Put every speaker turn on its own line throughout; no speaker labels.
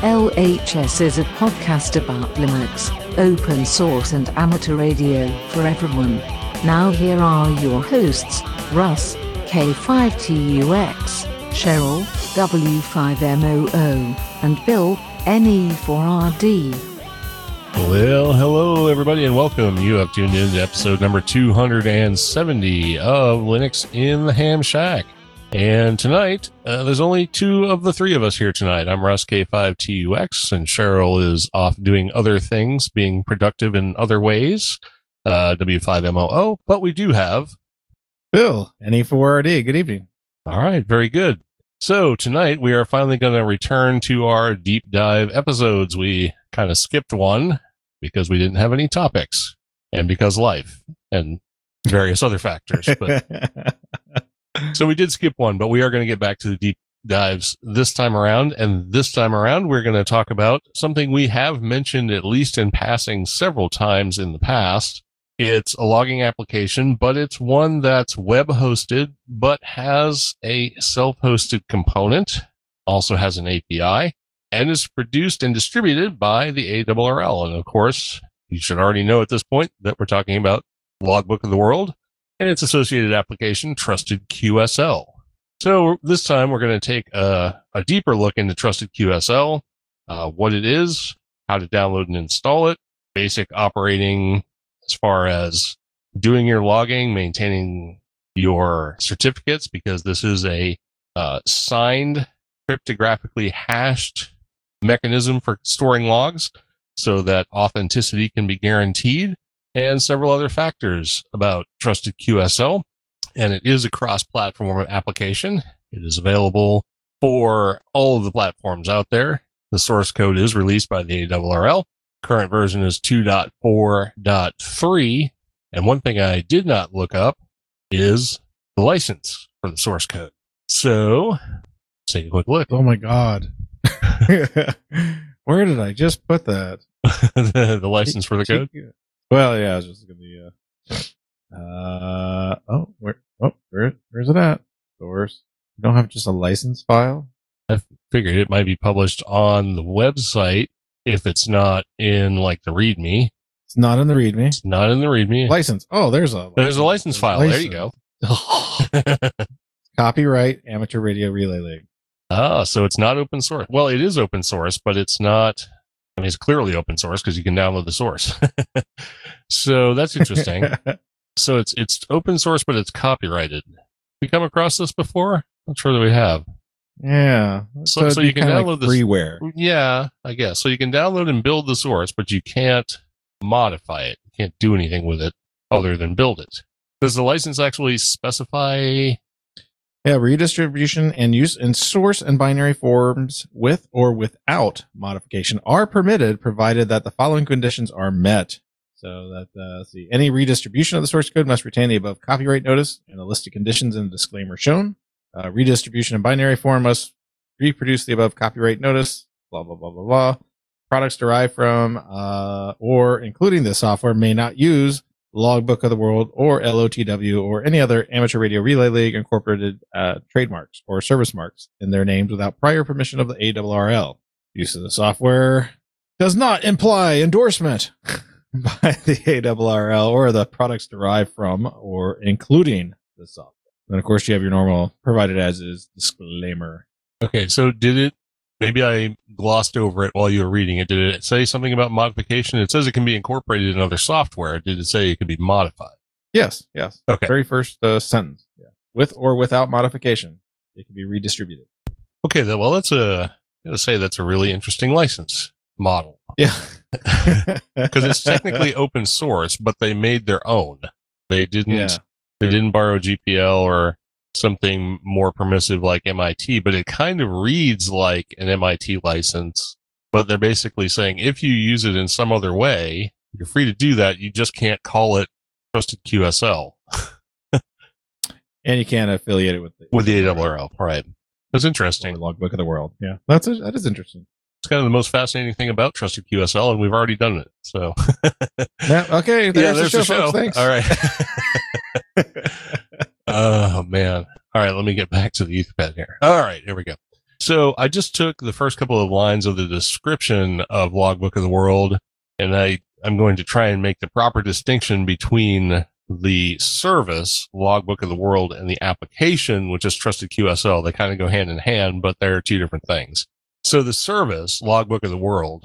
LHS is a podcast about Linux, open source, and amateur radio for everyone. Now, here are your hosts Russ, K5TUX, Cheryl, W5MOO, and Bill, NE4RD.
Well, hello everybody and welcome. You have tuned in to episode number 270 of Linux in the Ham Shack. And tonight, uh, there's only two of the three of us here tonight. I'm Russ K5TUX, and Cheryl is off doing other things, being productive in other ways, uh, W5MOO. But we do have.
Bill, NE4RD. Good evening.
All right, very good. So tonight, we are finally going to return to our deep dive episodes. We kind of skipped one because we didn't have any topics and because life and various other factors. But so we did skip one, but we are going to get back to the deep dives this time around. And this time around, we're going to talk about something we have mentioned at least in passing several times in the past. It's a logging application, but it's one that's web hosted, but has a self hosted component, also has an API, and is produced and distributed by the ARRL. And of course, you should already know at this point that we're talking about Logbook of the World and its associated application, Trusted QSL. So this time we're going to take a, a, deeper look into Trusted QSL, uh, what it is, how to download and install it, basic operating as far as doing your logging, maintaining your certificates, because this is a uh, signed, cryptographically hashed mechanism for storing logs so that authenticity can be guaranteed and several other factors about Trusted QSL. And it is a cross platform application. It is available for all of the platforms out there. The source code is released by the ARRL. Current version is 2.4.3. And one thing I did not look up is the license for the source code. So let's take a quick look.
Oh my God. Where did I just put that?
the, license for the code?
Well, yeah, I was just gonna be, uh, uh, oh, where, oh, where, where's it at? Source. You don't have just a license file?
I figured it might be published on the website if it's not in like the README.
It's not in the README.
It's not in the README.
License. Oh, there's a,
there's a license file. License. There you
go. Copyright Amateur Radio Relay League.
Ah, so it's not open source. Well, it is open source, but it's not I mean, it's clearly open source because you can download the source. so that's interesting. so it's it's open source, but it's copyrighted. We come across this before? I'm sure that we have.
Yeah.
So, so, so you can download
like freeware.
This, yeah, I guess. So you can download and build the source, but you can't modify it. You can't do anything with it other than build it. Does the license actually specify
yeah, redistribution and use in source and binary forms with or without modification are permitted, provided that the following conditions are met. So that uh, see, any redistribution of the source code must retain the above copyright notice and the list of conditions and the disclaimer shown. Uh, redistribution in binary form must reproduce the above copyright notice. Blah blah blah blah blah. Products derived from uh, or including this software may not use Logbook of the World, or LOTW, or any other amateur radio relay league incorporated uh, trademarks or service marks in their names without prior permission of the ARRL. Use of the software does not imply endorsement by the ARRL or the products derived from or including the software. And of course, you have your normal provided as is disclaimer.
Okay, so did it maybe I glossed over it while you were reading it. Did it say something about modification? It says it can be incorporated in other software. Did it say it can be modified?
Yes, yes.
Okay.
Very first uh, sentence. Yeah. With or without modification, it can be redistributed.
Okay, then, well, that's a, let's say that's a really interesting license model.
Yeah.
Because it's technically open source, but they made their own. They didn't, yeah. they didn't borrow GPL or something more permissive like MIT, but it kind of reads like an MIT license but they're basically saying if you use it in some other way, you're free to do that. You just can't call it trusted QSL
And you can't affiliate it with the,
with the ARRL. Right. That's interesting.
logbook of the world. Yeah, that's that is interesting.
It's kind of the most fascinating thing about trusted QSL, and we've already done it. So
Yeah. Okay. There's, the, show, folks. Thanks.
All right. oh man. All right. Let me get back to the Etherpad here. All right. Here we go. So I just took the first couple of lines of the description of Logbook of the World, and I I'm going to try and make the proper distinction between the service Logbook of the World and the application, which is Trusted QSL. They kind of go hand in hand, but they're two different things. So the service Logbook of the World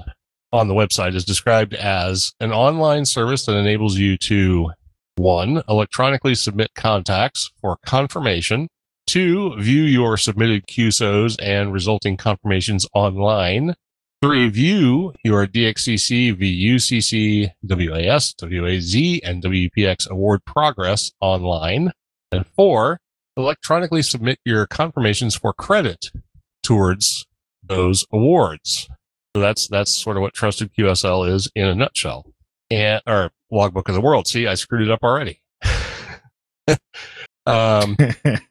on the website is described as an online service that enables you to one, electronically submit contacts for confirmation. Two, view your submitted QSOs and resulting confirmations online. Three, view your DXCC, VUCC, WAS, WAZ, and WPX award progress online. And four, electronically submit your confirmations for credit towards those awards. So that's that's sort of what Trusted QSL is in a nutshell. And or Logbook of the World. See, I screwed it up already. um,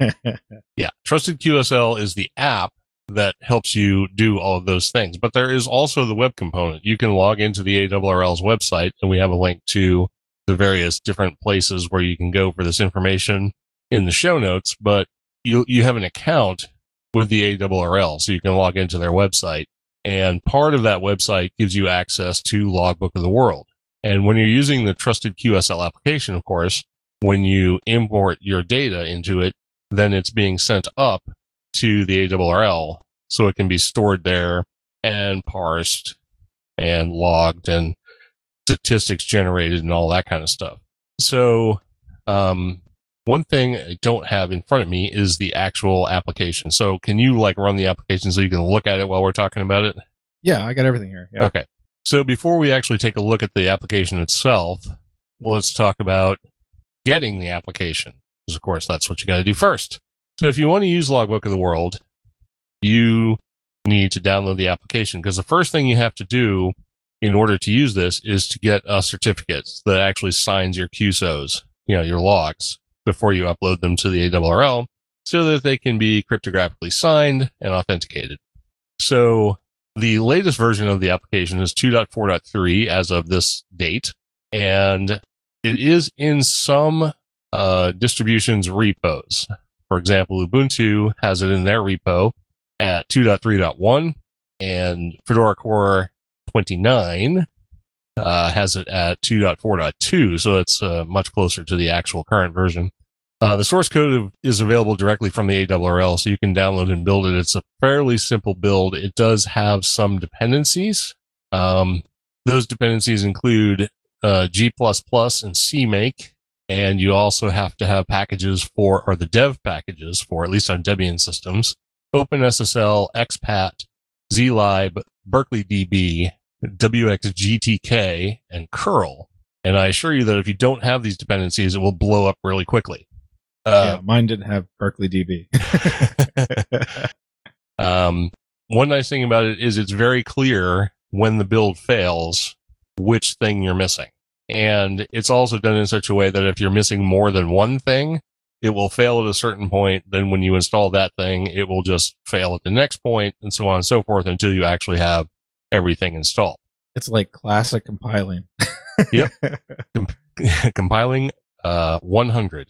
yeah, Trusted QSL is the app that helps you do all of those things. But there is also the web component. You can log into the AWRL's website, and we have a link to the various different places where you can go for this information in the show notes. But you you have an account with the AWRL, so you can log into their website. And part of that website gives you access to Logbook of the World. And when you're using the trusted QSL application, of course, when you import your data into it, then it's being sent up to the ARRL so it can be stored there and parsed and logged and statistics generated and all that kind of stuff. So, um, one thing I don't have in front of me is the actual application. So can you like run the application so you can look at it while we're talking about it?
Yeah, I got everything here. Yeah.
Okay. So before we actually take a look at the application itself, let's talk about getting the application. Because of course that's what you got to do first. So if you want to use Logbook of the World, you need to download the application because the first thing you have to do in order to use this is to get a certificate that actually signs your QSOs, you know, your logs before you upload them to the ARRL so that they can be cryptographically signed and authenticated. So the latest version of the application is 2.4.3 as of this date, and it is in some uh, distributions repos. For example, Ubuntu has it in their repo at 2.3.1, and Fedora Core 29 uh, has it at 2.4.2, so it's uh, much closer to the actual current version. Uh, the source code is available directly from the ARRL, so you can download and build it. It's a fairly simple build. It does have some dependencies. Um, those dependencies include uh, G++ and CMake, and you also have to have packages for, or the dev packages for, at least on Debian systems, OpenSSL, expat, zlib, BerkeleyDB, WXGTK, and curl. And I assure you that if you don't have these dependencies, it will blow up really quickly.
Uh, yeah, mine didn't have Berkeley DB.
um, one nice thing about it is it's very clear when the build fails which thing you're missing. And it's also done in such a way that if you're missing more than one thing, it will fail at a certain point. Then when you install that thing, it will just fail at the next point and so on and so forth until you actually have everything installed.
It's like classic compiling.
yep. Com- compiling uh, 100.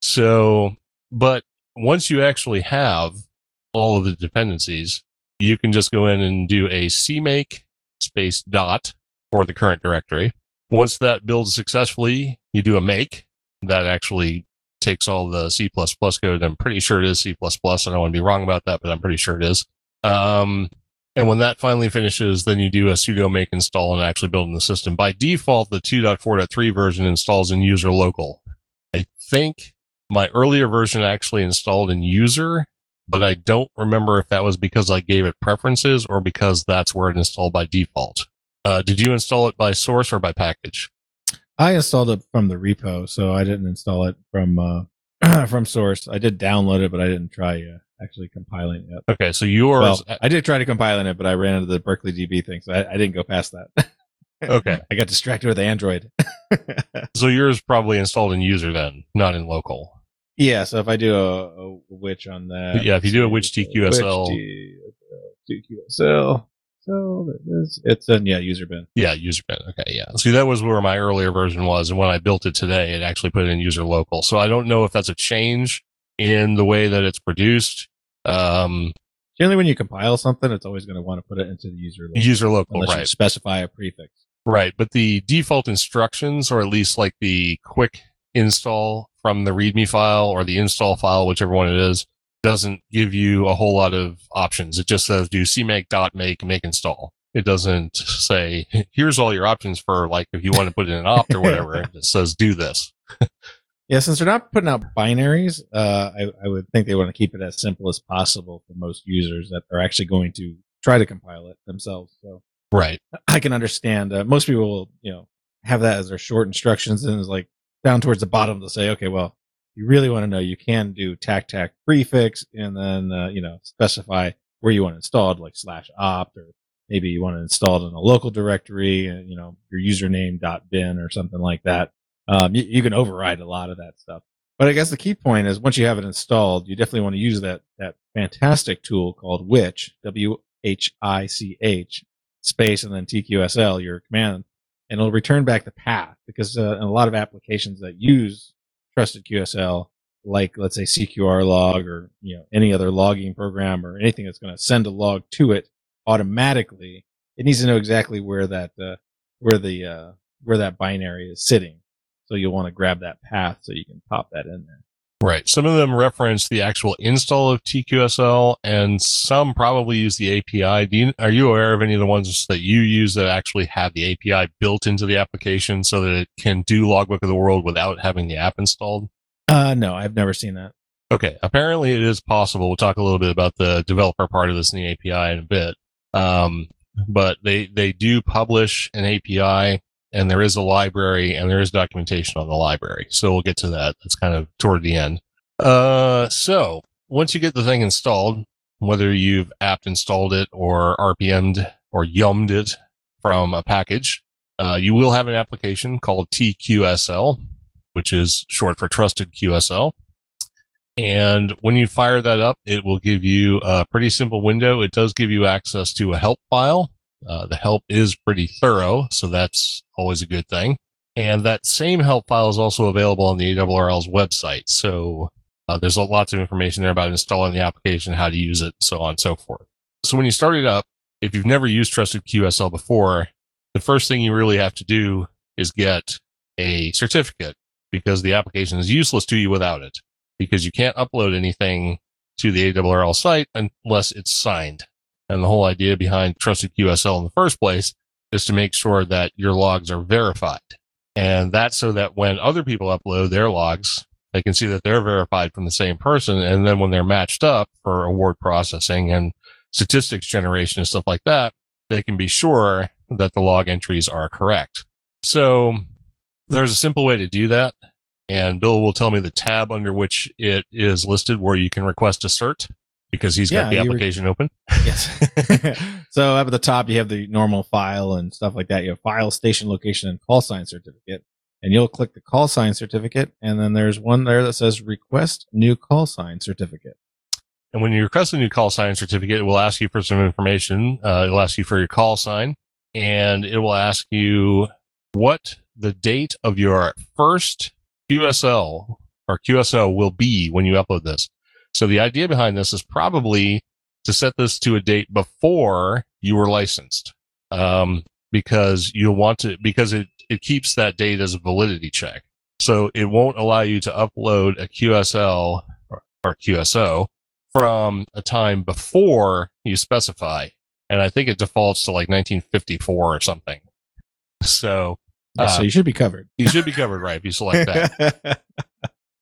So, but once you actually have all of the dependencies, you can just go in and do a cmake space dot for the current directory. Once that builds successfully, you do a make that actually takes all the C++ code. I'm pretty sure it is C++. And I don't want to be wrong about that, but I'm pretty sure it is. Um, and when that finally finishes, then you do a sudo make install and actually build in the system. By default, the 2.4.3 version installs in user local. I think my earlier version actually installed in user, but I don't remember if that was because I gave it preferences or because that's where it installed by default. Uh, did you install it by source or by package?
I installed it from the repo, so I didn't install it from uh, from source. I did download it, but I didn't try uh, actually compiling it.
Okay, so yours.
Well, I did try to compiling it, but I ran into the Berkeley DB thing, so I, I didn't go past that.
okay,
I got distracted with Android.
so yours probably installed in user then, not in local.
Yeah, so if I do a, a which on that,
Yeah, if you do a
which
TQSL.
which TQSL, so is, it's in yeah user bin.
Yeah, user bin. Okay, yeah. See, that was where my earlier version was, and when I built it today, it actually put it in user local. So I don't know if that's a change in the way that it's produced. Um,
Generally, when you compile something, it's always going to want to put it into the user local,
user local,
unless you
right?
specify a prefix.
Right, but the default instructions, or at least like the quick install from the README file or the install file, whichever one it is, doesn't give you a whole lot of options. It just says do cmake dot make make install. It doesn't say here's all your options for like if you want to put in opt or whatever. it just says do this.
Yeah, since they're not putting out binaries, uh, I, I would think they want to keep it as simple as possible for most users that are actually going to try to compile it themselves. So
Right.
I can understand. Uh, most people will, you know, have that as their short instructions, and it's like down towards the bottom they'll say, okay, well, you really want to know, you can do tac tac prefix, and then uh, you know specify where you want it installed, like slash opt, or maybe you want to install it in a local directory, and you know your username dot bin or something like that. Um, you, you can override a lot of that stuff. But I guess the key point is once you have it installed, you definitely want to use that that fantastic tool called Which W H I C H space and then TQSL your command, and it'll return back the path because uh, a lot of applications that use trusted QSL, like let's say CQR log or you know any other logging program or anything that's going to send a log to it automatically, it needs to know exactly where that uh, where the uh, where that binary is sitting. So you'll want to grab that path so you can pop that in there.
Right. Some of them reference the actual install of TQSL and some probably use the API. Do you, are you aware of any of the ones that you use that actually have the API built into the application so that it can do Logbook of the World without having the app installed?
Uh, no, I've never seen that.
Okay. Apparently it is possible. We'll talk a little bit about the developer part of this in the API in a bit. Um, but they, they do publish an API and there is a library and there is documentation on the library. So we'll get to that. That's kind of toward the end. Uh, so once you get the thing installed, whether you've apt installed it or RPM'd or yummed it from a package, uh, you will have an application called TQSL, which is short for trusted QSL. And when you fire that up, it will give you a pretty simple window. It does give you access to a help file. Uh, the help is pretty thorough, so that's always a good thing. And that same help file is also available on the ARRL's website. So uh, there's a, lots of information there about installing the application, how to use it, so on and so forth. So when you start it up, if you've never used Trusted QSL before, the first thing you really have to do is get a certificate because the application is useless to you without it because you can't upload anything to the ARRL site unless it's signed. And the whole idea behind Trusted QSL in the first place is to make sure that your logs are verified. And that's so that when other people upload their logs, they can see that they're verified from the same person. And then when they're matched up for award processing and statistics generation and stuff like that, they can be sure that the log entries are correct. So there's a simple way to do that. And Bill will tell me the tab under which it is listed where you can request a cert because he's got the application open.
Yes. so up at the top, you have the normal file and stuff like that. You have file, station, location, and call sign certificate. And you'll click the call sign certificate. And then there's one there that says request new call sign certificate.
And when you request a new call sign certificate, it will ask you for some information. Uh, it'll ask you for your call sign and it will ask you what the date of your first QSL or QSO will be when you upload this. So the idea behind this is probably to set this to a date before you were licensed. Um, because you'll want to, because it, it keeps that date as a validity check. So it won't allow you to upload a QSL or, or QSO from a time before you specify. And I think it defaults to like 1954 or something. So
so
Uh,
you should be covered.
you should be covered, right? If you select that.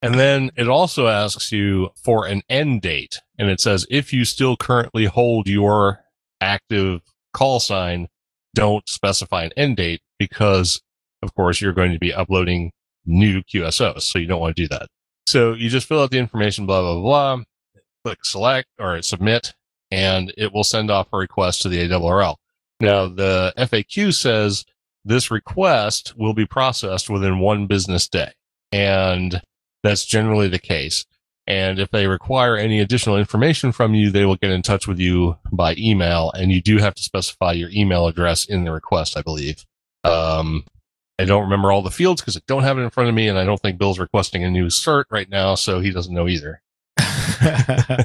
And then it also asks you for an end date. And it says, if you still currently hold your active call sign, don't specify an end date because, of course, you're going to be uploading new QSOs. So you don't want to do that. So you just fill out the information, blah, blah, blah. click select or submit, and it will send off a request to the ARRL. Now, the FAQ says this request will be processed within one business day. And that's generally the case. And if they require any additional information from you, they will get in touch with you by email. And you do have to specify your email address in the request, I believe. Um, I don't remember all the fields because I don't have it in front of me. And I don't think Bill's requesting a new cert right now. So he doesn't know either.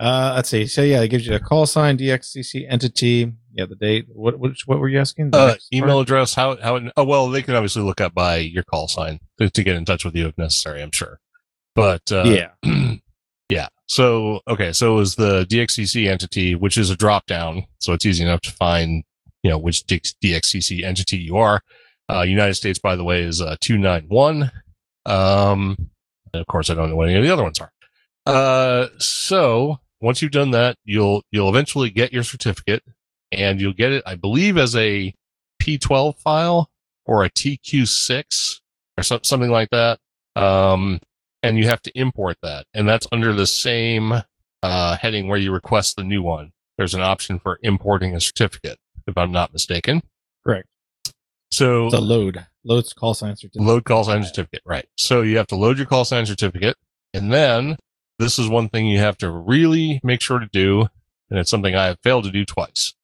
uh, let's see. So yeah, it gives you a call sign, DXCC entity. Yeah, the date. What what, what were you asking? The
Uh, email
part?
address, how, how, oh, well, they can obviously look up by your call sign to, to get in touch with you if necessary, I'm sure. But, uh,
yeah.
yeah. So, okay. So it was the DXCC entity, which is a drop down. So it's easy enough to find, you know, which DX- DXCC entity you are. Uh, United States, by the way, is, uh, 291. Um, and of course, I don't know what any of the other ones are. Uh, so once you've done that, you'll, you'll eventually get your certificate and you'll get it, I believe, as a P12 file or a TQ6 or some, something like that. Um, and you have to import that. And that's under the same uh, heading where you request the new one. There's an option for importing a certificate, if I'm not mistaken.
Correct.
So
It's a load. Loads call sign certificate.
load call sign certificate, right? So you have to load your call sign certificate, and then this is one thing you have to really make sure to do, and it's something I have failed to do twice,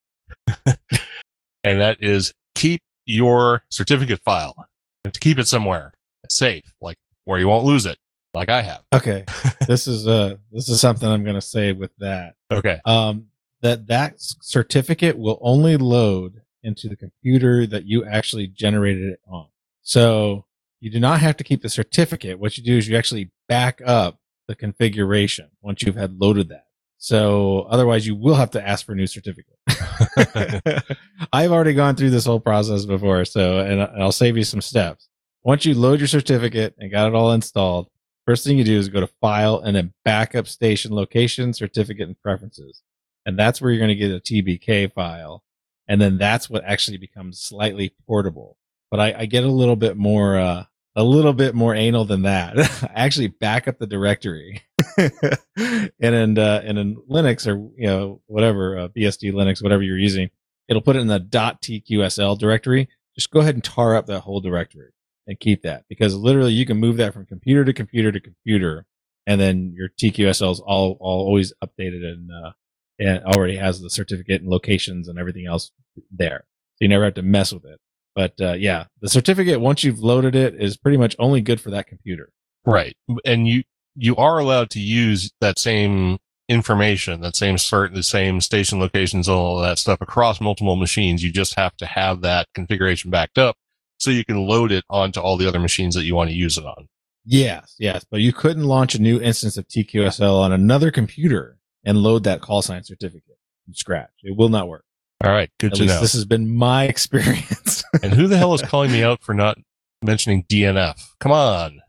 and that is keep your certificate file. and to keep it somewhere safe, like where you won't lose it, like I have.
Okay. this is uh this is something I'm gonna say with that.
Okay,
Um that that certificate will only load into the computer that you actually generated it on. So you do not have to keep the certificate. What you do is you actually back up the configuration once you've had loaded that. So otherwise you will have to ask for a new certificate. I've already gone through this whole process before. So, and I'll save you some steps. Once you load your certificate and got it all installed, first thing you do is go to file and then backup station location, certificate and preferences. And that's where you're going to get a TBK file. And then that's what actually becomes slightly portable. But I, I get a little bit more, uh, a little bit more anal than that. Actually back up the directory and in, uh, and in Linux or, you know, whatever, uh, BSD Linux, whatever you're using, it'll put it in the .tqsl directory. Just go ahead and tar up that whole directory and keep that because literally you can move that from computer to computer to computer and then your TQSL is all, all always updated and, uh, and already has the certificate and locations and everything else there. So you never have to mess with it. But, uh, yeah, the certificate, once you've loaded it is pretty much only good for that computer.
right, and you you are allowed to use that same information, that same cert, the same station locations, all of that stuff across multiple machines. You just have to have that configuration backed up so you can load it onto all the other machines that you want to use it on.
Yes, yes, but you couldn't launch a new instance of TQSL on another computer and load that call sign certificate from scratch. It will not work.
All right, good
At
to know.
this has been my experience.
and who the hell is calling me out for not mentioning DNF? Come on.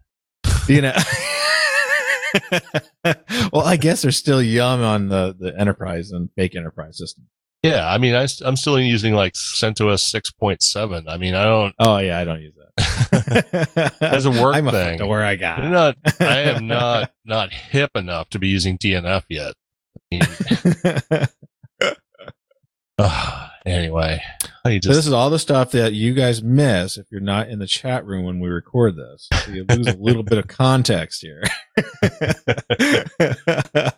know. well, I guess they're still young on the, the enterprise and fake enterprise system.
Yeah, I mean, I, am still using like CentOS 6.7. I mean, I don't.
Oh yeah, I don't use that
As a work
I'm
thing.
to where I got.
I'm not. I am not not hip enough to be using DNF yet. I mean, uh, anyway, I
so this is all the stuff that you guys miss if you're not in the chat room when we record this. So you lose a little bit of context here.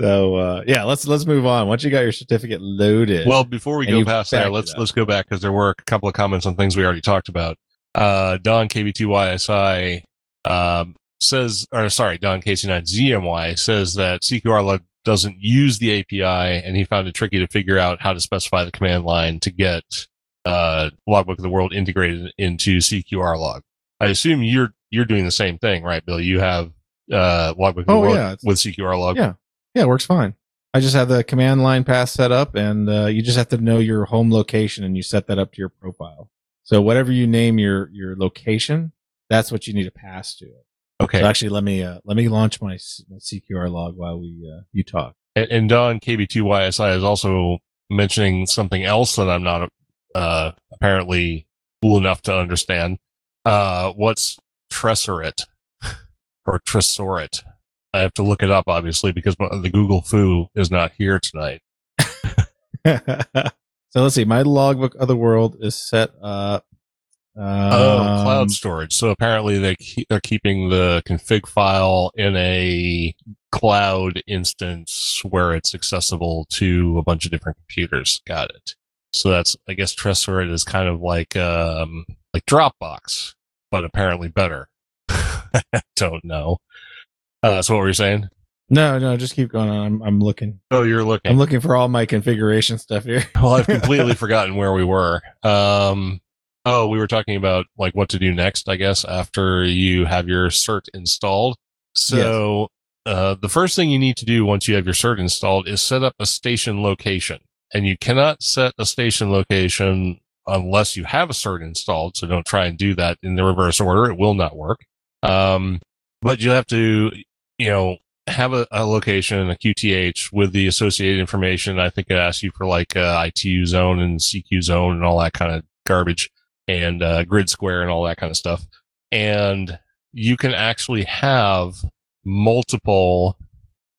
so uh, yeah, let's let's move on. Once you got your certificate loaded,
well before we go past there, let's let's go back because there were a couple of comments on things we already talked about. Uh, Don KB2YSI um, says, or sorry, Don KC9ZMY says that CQR log doesn't use the API, and he found it tricky to figure out how to specify the command line to get uh, Logbook of the World integrated into CQR log. I assume you're you're doing the same thing, right, Bill? You have uh, Logbook of the
Oh,
World
yeah,
with CQR log.
Yeah. yeah, it works fine. I just have the command line path set up, and uh, you just have to know your home location, and you set that up to your profile. So whatever you name your your location, that's what you need to pass to it.
Okay.
So actually, let me uh, let me launch my, my CQR log while we uh, you talk.
And, and Don KB2YSI is also mentioning something else that I'm not uh, apparently cool enough to understand. Uh, what's tresorit or tresorit? I have to look it up, obviously, because the Google foo is not here tonight.
so let's see. My logbook of the world is set up. Um,
oh, cloud storage. So apparently they keep, they're keeping the config file in a cloud instance where it's accessible to a bunch of different computers. Got it. So that's, I guess, Tresorit is kind of like, um, like Dropbox, but apparently better. I don't know. Uh, so what were you saying?
No, no, just keep going on. I'm, I'm looking.
Oh, you're looking.
I'm looking for all my configuration stuff here.
well, I've completely forgotten where we were. Um, oh, we were talking about like what to do next, I guess, after you have your cert installed. So, yes. uh, the first thing you need to do once you have your cert installed is set up a station location. And you cannot set a station location unless you have a cert installed. So don't try and do that in the reverse order. It will not work. Um, but you have to, you know, have a, a, location, a QTH with the associated information. I think it asks you for like uh, ITU zone and CQ zone and all that kind of garbage and uh, grid square and all that kind of stuff. And you can actually have multiple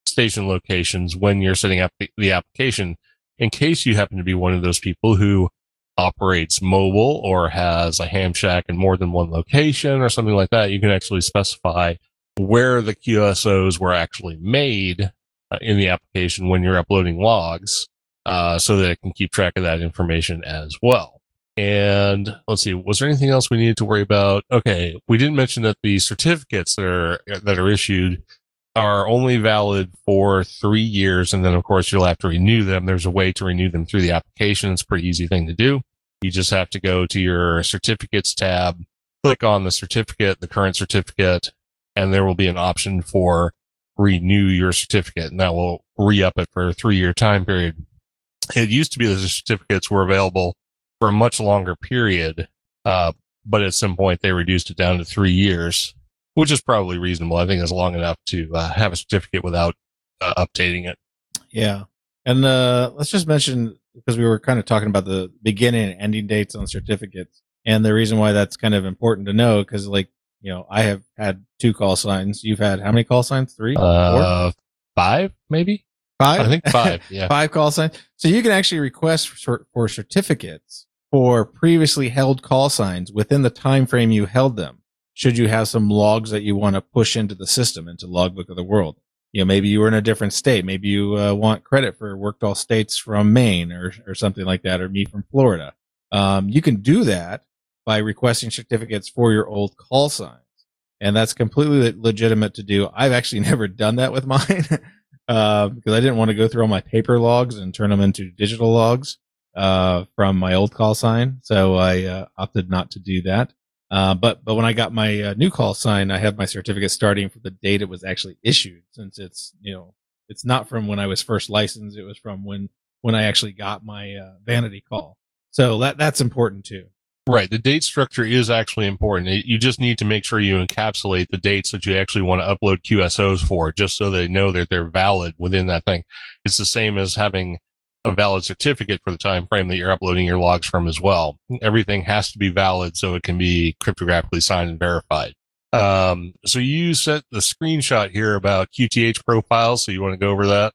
station locations when you're setting up the application in case you happen to be one of those people who operates mobile or has a ham shack in more than one location or something like that. You can actually specify where the QSOs were actually made uh, in the application when you're uploading logs, uh, so that it can keep track of that information as well. And let's see, was there anything else we needed to worry about? Okay, we didn't mention that the certificates that are that are issued are only valid for three years, and then of course you'll have to renew them. There's a way to renew them through the application. It's a pretty easy thing to do. You just have to go to your certificates tab, click on the certificate, the current certificate, and there will be an option for renew your certificate and that will re-up it for a three year time period. It used to be that the certificates were available for a much longer period. Uh, but at some point they reduced it down to three years, which is probably reasonable. I think that's long enough to uh, have a certificate without uh, updating it.
Yeah. And, uh, let's just mention because we were kind of talking about the beginning and ending dates on certificates and the reason why that's kind of important to know. Cause like you know, I have had two call signs. You've had how many call signs? Three?
Uh, five, maybe?
Five?
I think five. Yeah.
five call signs. So you can actually request for, for certificates for previously held call signs within the time frame you held them. Should you have some logs that you want to push into the system, into logbook of the world? You know, maybe you were in a different state. Maybe you uh, want credit for worked all states from Maine or, or something like that, or me from Florida. Um, you can do that by requesting certificates for your old call signs. And that's completely legitimate to do. I've actually never done that with mine uh, because I didn't want to go through all my paper logs and turn them into digital logs uh, from my old call sign. So I uh, opted not to do that. Uh, but but when I got my uh, new call sign, I have my certificate starting from the date it was actually issued, since it's you know it's not from when I was first licensed. It was from when when I actually got my uh, vanity call. So that that's important too.
Right. The date structure is actually important. You just need to make sure you encapsulate the dates that you actually want to upload QSOs for, just so they know that they're valid within that thing. It's the same as having a valid certificate for the time frame that you're uploading your logs from as well. Everything has to be valid so it can be cryptographically signed and verified. Um, so you set the screenshot here about QTH profiles. So you want to go over that?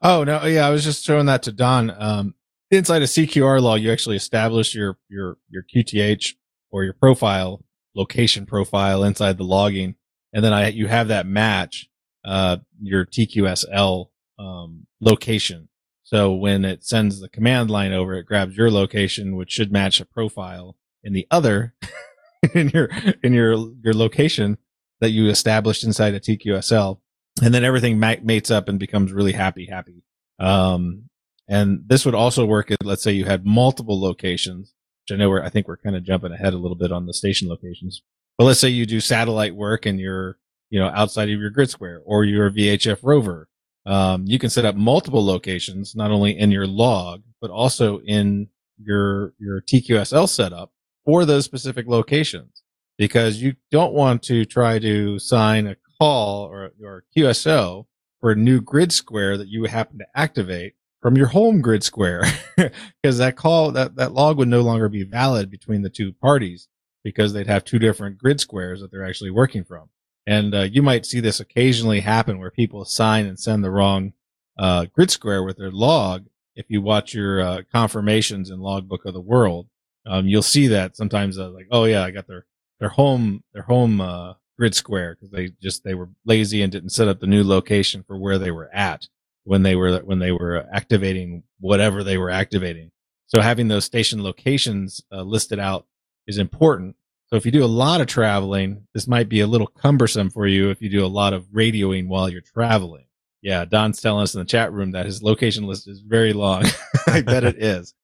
Oh no, yeah, I was just showing that to Don. Um, inside a CQR log, you actually establish your, your, your QTH or your profile, location profile inside the logging. And then I, you have that match, uh, your TQSL, um, location. So when it sends the command line over, it grabs your location, which should match a profile in the other, in your, in your, your location that you established inside a TQSL. And then everything mates up and becomes really happy, happy. Um, and this would also work if, let's say you had multiple locations, which I know we're, I think we're kind of jumping ahead a little bit on the station locations. But let's say you do satellite work and you're, you know, outside of your grid square or you're a VHF rover. Um, you can set up multiple locations, not only in your log, but also in your, your TQSL setup for those specific locations. Because you don't want to try to sign a call or, or QSO for a new grid square that you happen to activate from your home grid square. Because that call that that log would no longer be valid between the two parties because they'd have two different grid squares that they're actually working from And uh, you might see this occasionally happen where people sign and send the wrong uh, grid square with their log. If you watch your uh, confirmations in Logbook of the World, um, you'll see that sometimes uh, like, oh yeah, I got their their home their home uh, grid square because they just they were lazy and didn't set up the new location for where they were at when they were when they were activating whatever they were activating. So having those station locations uh, listed out is important. So if you do a lot of traveling, this might be a little cumbersome for you if you do a lot of radioing while you're traveling. Yeah, Don's telling us in the chat room that his location list is very long. I bet it is.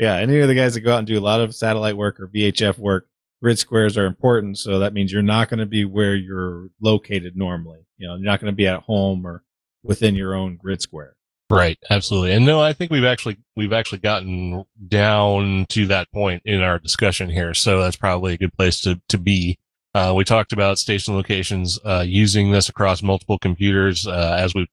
yeah, any of the guys that go out and do a lot of satellite work or VHF work, grid squares are important. So that means you're not going to be where you're located normally. You know, you're not going to be at home or within your own grid square.
Right, absolutely. And no, I think we've actually we've actually gotten down to that point in our discussion here. So that's probably a good place to to be. Uh, we talked about station locations uh, using this across multiple computers. Uh, as we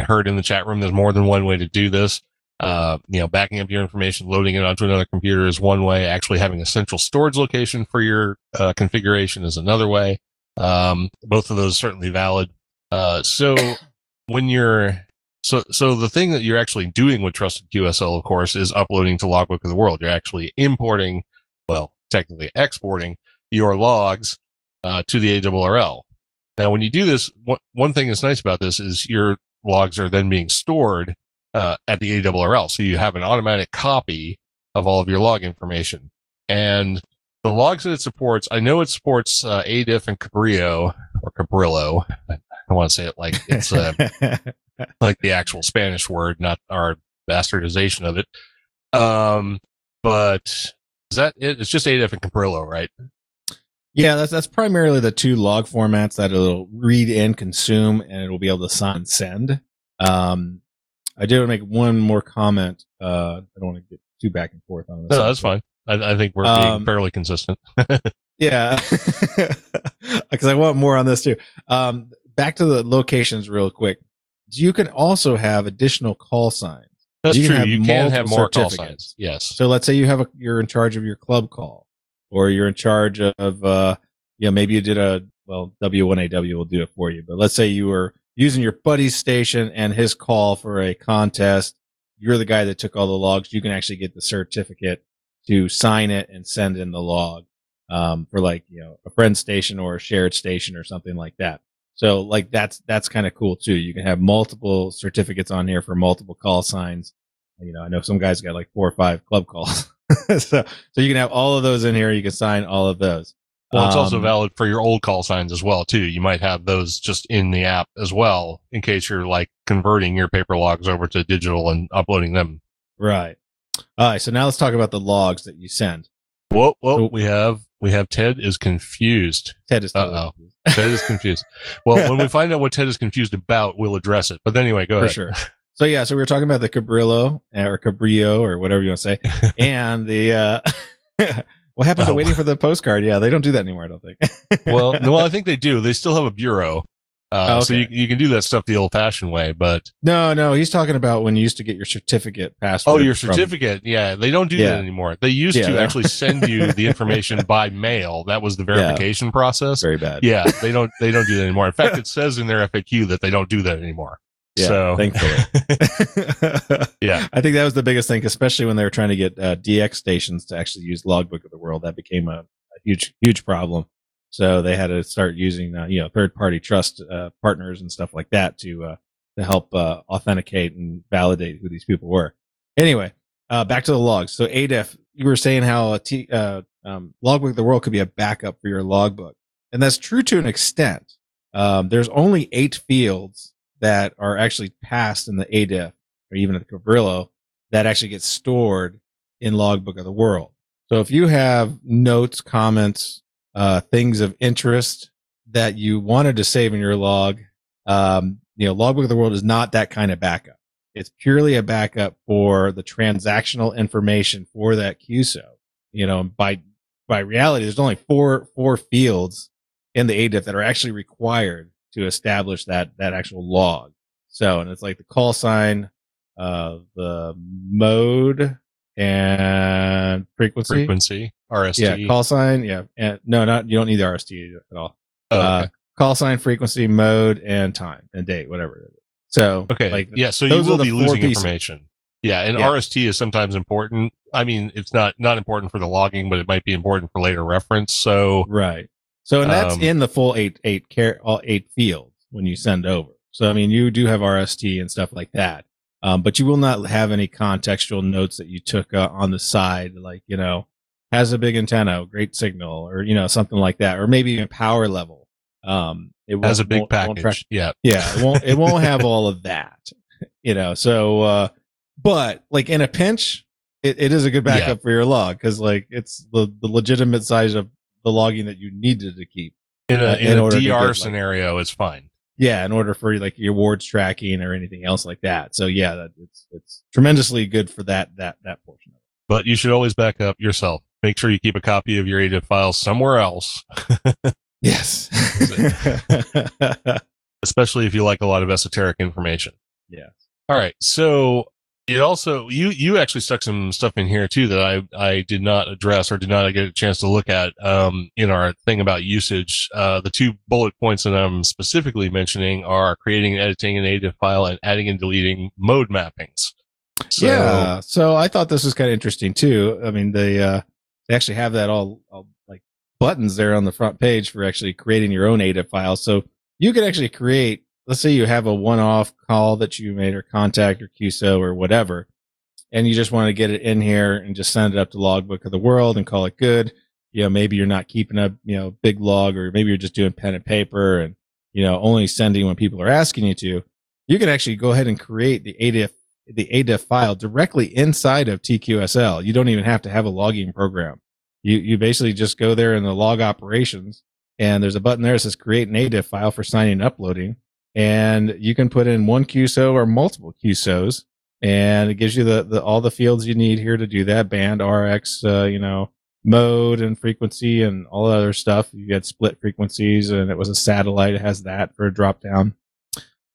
heard in the chat room, there's more than one way to do this. Uh, you know, backing up your information, loading it onto another computer is one way. Actually, having a central storage location for your uh, configuration is another way. Um, both of those certainly valid. Uh, so when you're so, so the thing that you're actually doing with Trusted QSL, of course, is uploading to Logbook of the World. You're actually importing, well, technically exporting your logs uh, to the ARRL. Now, when you do this, one, one thing that's nice about this is your logs are then being stored uh, at the ARRL. So you have an automatic copy of all of your log information. And the logs that it supports, I know it supports uh, ADIF and Cabrillo or Cabrillo. I want to say it like it's uh, like the actual Spanish word, not our bastardization of it. Um, but is that it? It's just ADIF and Cabrillo, right?
Yeah, that's that's primarily the two log formats that it'll read and consume, and it'll be able to sign and send. Um, I did want to make one more comment. Uh, I don't want to get too back and forth on this.
No, that's fine. I, I think we're being
Um,
fairly consistent.
Yeah, because I want more on this too. Um, back to the locations real quick. You can also have additional call signs.
That's
you can
true.
have
You can have more call signs. Yes.
So let's say you have a, you're in charge of your club call, or you're in charge of, uh, you know, maybe you did a, well, W1AW will do it for you, but let's say you were using your buddy's station and his call for a contest. You're the guy that took all the logs. You can actually get the certificate to sign it and send in the log, um, for like, you know, a friend station or a shared station or something like that. So like that's, that's kind of cool too. You can have multiple certificates on here for multiple call signs. You know, I know some guys got like four or five club calls. so, so you can have all of those in here. You can sign all of those.
Well, it's also
Um,
valid for your old call signs as well, too. You might have those just in the app as well, in case you're like converting your paper logs over to digital and uploading them.
Right. All right. So now let's talk about the logs that you send.
Whoa, whoa,
So-
we have, we have Ted is confused.
Ted is confused.
Ted is confused. Well, when we find out what Ted is confused about, we'll address it. But anyway, go
for
ahead.
sure. So yeah, so we were talking about the Cabrillo uh, or Cabrillo or whatever you want to say, and the uh, what happened to
Oh.
waiting for the postcard? Yeah, they don't do that anymore. I don't think.
Well, no, well, I think they do. They still have a bureau. Uh,
Oh,
so you, you can do that stuff the old fashioned way, but
no, no, he's talking about when you used to get your certificate password.
oh, your
from-
certificate. yeah. They don't do
Yeah.
that anymore. They used
Yeah,
to actually send you the information by mail. That was the verification process.
very bad.
Yeah. They don't, they don't do that anymore. In fact, it says in their FAQ that they don't do that anymore.
Yeah,
so
thankfully.
yeah.
I think that was the biggest thing, especially when they were trying to get uh, DX stations to actually use Logbook of the World. That became a, a huge, huge problem. So they had to start using, uh, you know, third party trust uh, partners and stuff like that to uh, to help uh, authenticate and validate who these people were. Anyway, uh, back to the logs. So ADIF, you were saying how a T, uh, um, Logbook of the World could be a backup for your logbook, and that's true to an extent. Um, there's only eight fields that are actually passed in the ADIF or even at the Cabrillo that actually gets stored in Logbook of the World. So if you have notes, comments, uh, things of interest that you wanted to save in your log, um, you know, Logbook of the World is not that kind of backup. It's purely a backup for the transactional information for that QSO. You know, by by reality, there's only four four fields in the ADIF that are actually required to establish that that actual log. So, and it's like the call sign, uh, the mode and frequency.
Frequency, RST.
Yeah, call sign. Yeah, and no, not you don't need the RST at all.
Oh,
Uh, call sign, frequency, mode, and time and date, whatever it is. So
Okay.
like
yeah. So you will be losing
pieces.
information. Yeah. And
Yeah.
RST is sometimes important. I mean, it's not, not important for the logging, but it might be important for later reference. So
Right. So and that's
Um,
in the full eight eight care all eight fields when you send over. So I mean you do have RST and stuff like that. Um, but you will not have any contextual notes that you took uh, on the side, like you know, has a big antenna, great signal, or you know something like that, or maybe even power level. Um, it
has a big
won't-
package. yeah.
yeah, it won't it won't have all of that, you know. So, uh, but like in a pinch, it, it is a good backup for your log because like it's the the legitimate size of the logging that you needed to keep.
In a,
Uh,
in
in
a DR
like-
scenario, it's fine.
Yeah, in order for like your wards tracking or anything else like that. So yeah, that it's it's tremendously good for that that that portion of it.
But you should always back up yourself. Make sure you keep a copy of your ADIF file somewhere else,
Yes.
especially if you like a lot of esoteric information.
yes.
All right. So it also you you actually stuck some stuff in here too that I I did not address or did not get a chance to look at um in our thing about usage. Uh the two bullet points that I'm specifically mentioning are creating and editing an ADIF file and adding and deleting mode mappings. So,
yeah. So I thought this was kind of interesting too. I mean, they uh they actually have that all, all like buttons there on the front page for actually creating your own ADIF file. So you can actually create. Let's say you have a one-off call that you made, or contact, or QSO, or whatever, and you just want to get it in here and just send it up to Logbook of the World and call it good. You know, maybe you're not keeping a you know big log, or maybe you're just doing pen and paper, and you know only sending when people are asking you to. You can actually go ahead and create the ADIF the ADIF file directly inside of TQSL. You don't even have to have a logging program. You you basically just go there in the log operations, and there's a button there that says create an ADIF file for signing and uploading, and you can put in one QSO or multiple QSOs, and it gives you the, the all the fields you need here to do that: band, RX, uh, you know, mode and frequency, and all the other stuff. You had split frequencies, and it was a satellite. It has that for a drop down.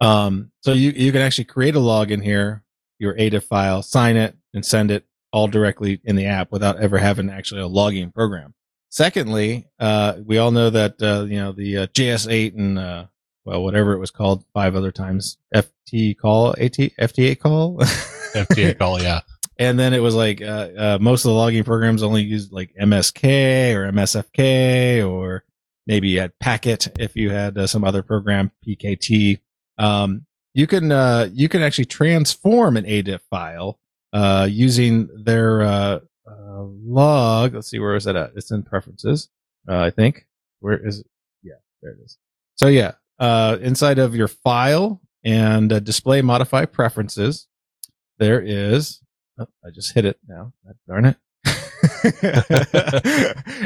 Um, so you you can actually create a log in here your ADIF file, sign it, and send it all directly in the app without ever having actually a logging program. Secondly, uh, we all know that uh, you know the uh, JS8 and uh, well whatever it was called five other times FT call AT FT8 call
FT8 call, yeah.
and then it was like uh, uh, most of the logging programs only used like MSK or MSFK or maybe you had Packet if you had uh, some other program PKT. Um, you can uh, you can actually transform an ADIF file uh, using their uh, uh, log. Let's see where is that at? It's in preferences, uh, I think. Where is it? Yeah, there it is. So yeah, uh, inside of your file and uh, display modify preferences, there is. Oh, I just hit it now. Darn it.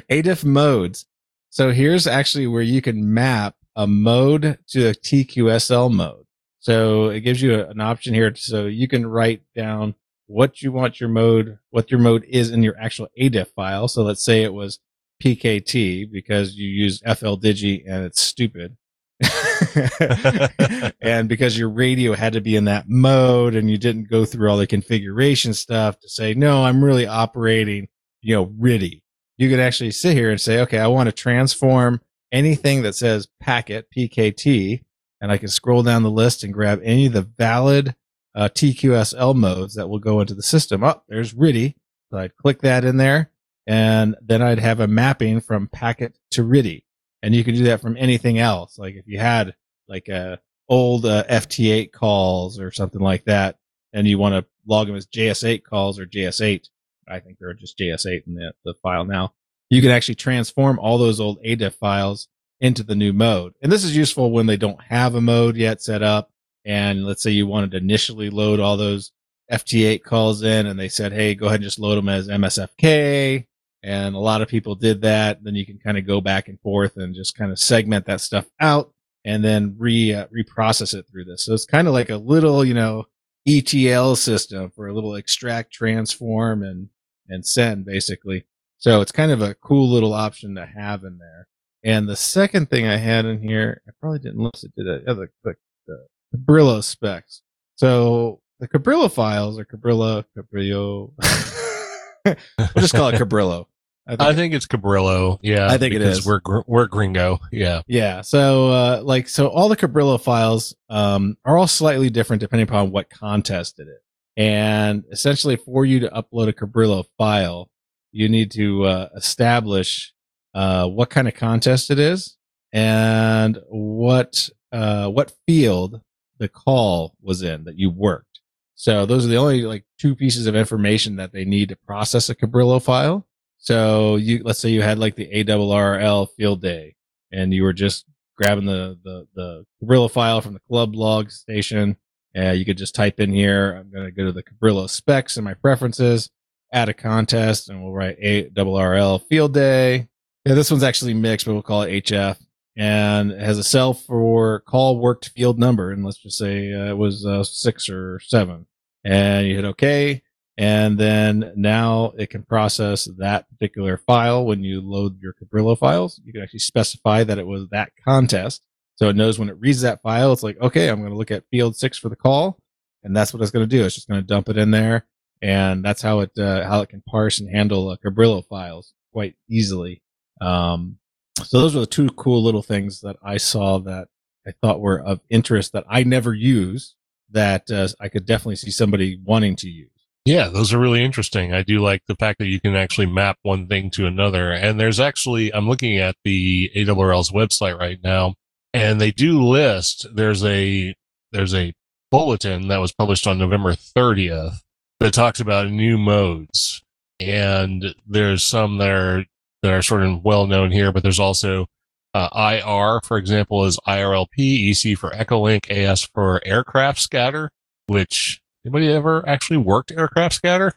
ADIF modes. So here's actually where you can map a mode to a TQSL mode. So it gives you a- an option here. So you can write down what you want your mode, what your mode is in your actual ADIF file. So let's say it was PKT because you use FLDigi and it's stupid. and because your radio had to be in that mode and you didn't go through all the configuration stuff to say, no, I'm really operating, you know, RTTY. You could actually sit here and say, okay, I want to transform anything that says packet PKT and I can scroll down the list and grab any of the valid uh, TQSL modes that will go into the system. Oh, there's RTTY. So I'd click that in there and then I'd have a mapping from packet to RTTY. And you can do that from anything else. Like if you had like a old uh, FT8 calls or something like that, and you want to log them as JS8 calls or JS8, I think they're just JS8 in the, the file now. You can actually transform all those old ADIF files into the new mode. And this is useful when they don't have a mode yet set up. And let's say you wanted to initially load all those FT8 calls in and they said, Hey, go ahead and just load them as MSFK. And a lot of people did that. Then you can kind of go back and forth and just kind of segment that stuff out and then re, uh, reprocess it through this. So it's kind of like a little, you know, ETL system for a little extract, transform and, and send basically. So it's kind of a cool little option to have in there. And the second thing I had in here, I probably didn't list it to the other, the, the Cabrillo specs. So the Cabrillo files are Cabrillo, Cabrillo. we'll just call it Cabrillo.
I think it's Cabrillo. Yeah,
I think it is.
We're gr- we're gringo. Yeah,
Yeah. So, uh, like, so all the Cabrillo files, um, are all slightly different depending upon what contest it is. And essentially for you to upload a Cabrillo file, you need to, uh, establish, uh, what kind of contest it is and what, uh, what field the call was in that you worked. So those are the only like two pieces of information that they need to process a Cabrillo file. So you, let's say you had like the ARRL field day and you were just grabbing the, the, the Cabrillo file from the club log station. Uh, you could just type in here, I'm going to go to the Cabrillo specs and my preferences, add a contest, and we'll write ARRL field day. Yeah, this one's actually mixed, but we'll call it HF. And it has a cell for call worked field number. And let's just say uh, it was uh, six or seven. And you hit OK. And then now it can process that particular file when you load your Cabrillo files. You can actually specify that it was that contest. So it knows when it reads that file, it's like, okay, I'm going to look at field six for the call. And that's what it's going to do. It's just going to dump it in there. And that's how it, uh, how it can parse and handle uh, Cabrillo files quite easily. Um, so those were the two cool little things that I saw that I thought were of interest that I never use that uh, I could definitely see somebody wanting to use.
Yeah, those are really interesting. I do like the fact that you can actually map one thing to another. And there's actually, I'm looking at the ARRL's website right now, and they do list. There's a there's a bulletin that was published on November 30th that talks about new modes, and there's some that are that are sort of well known here, but there's also uh, IR, for example, is IRLP, EC for Echolink, AS for aircraft scatter, which anybody ever actually worked aircraft scatter?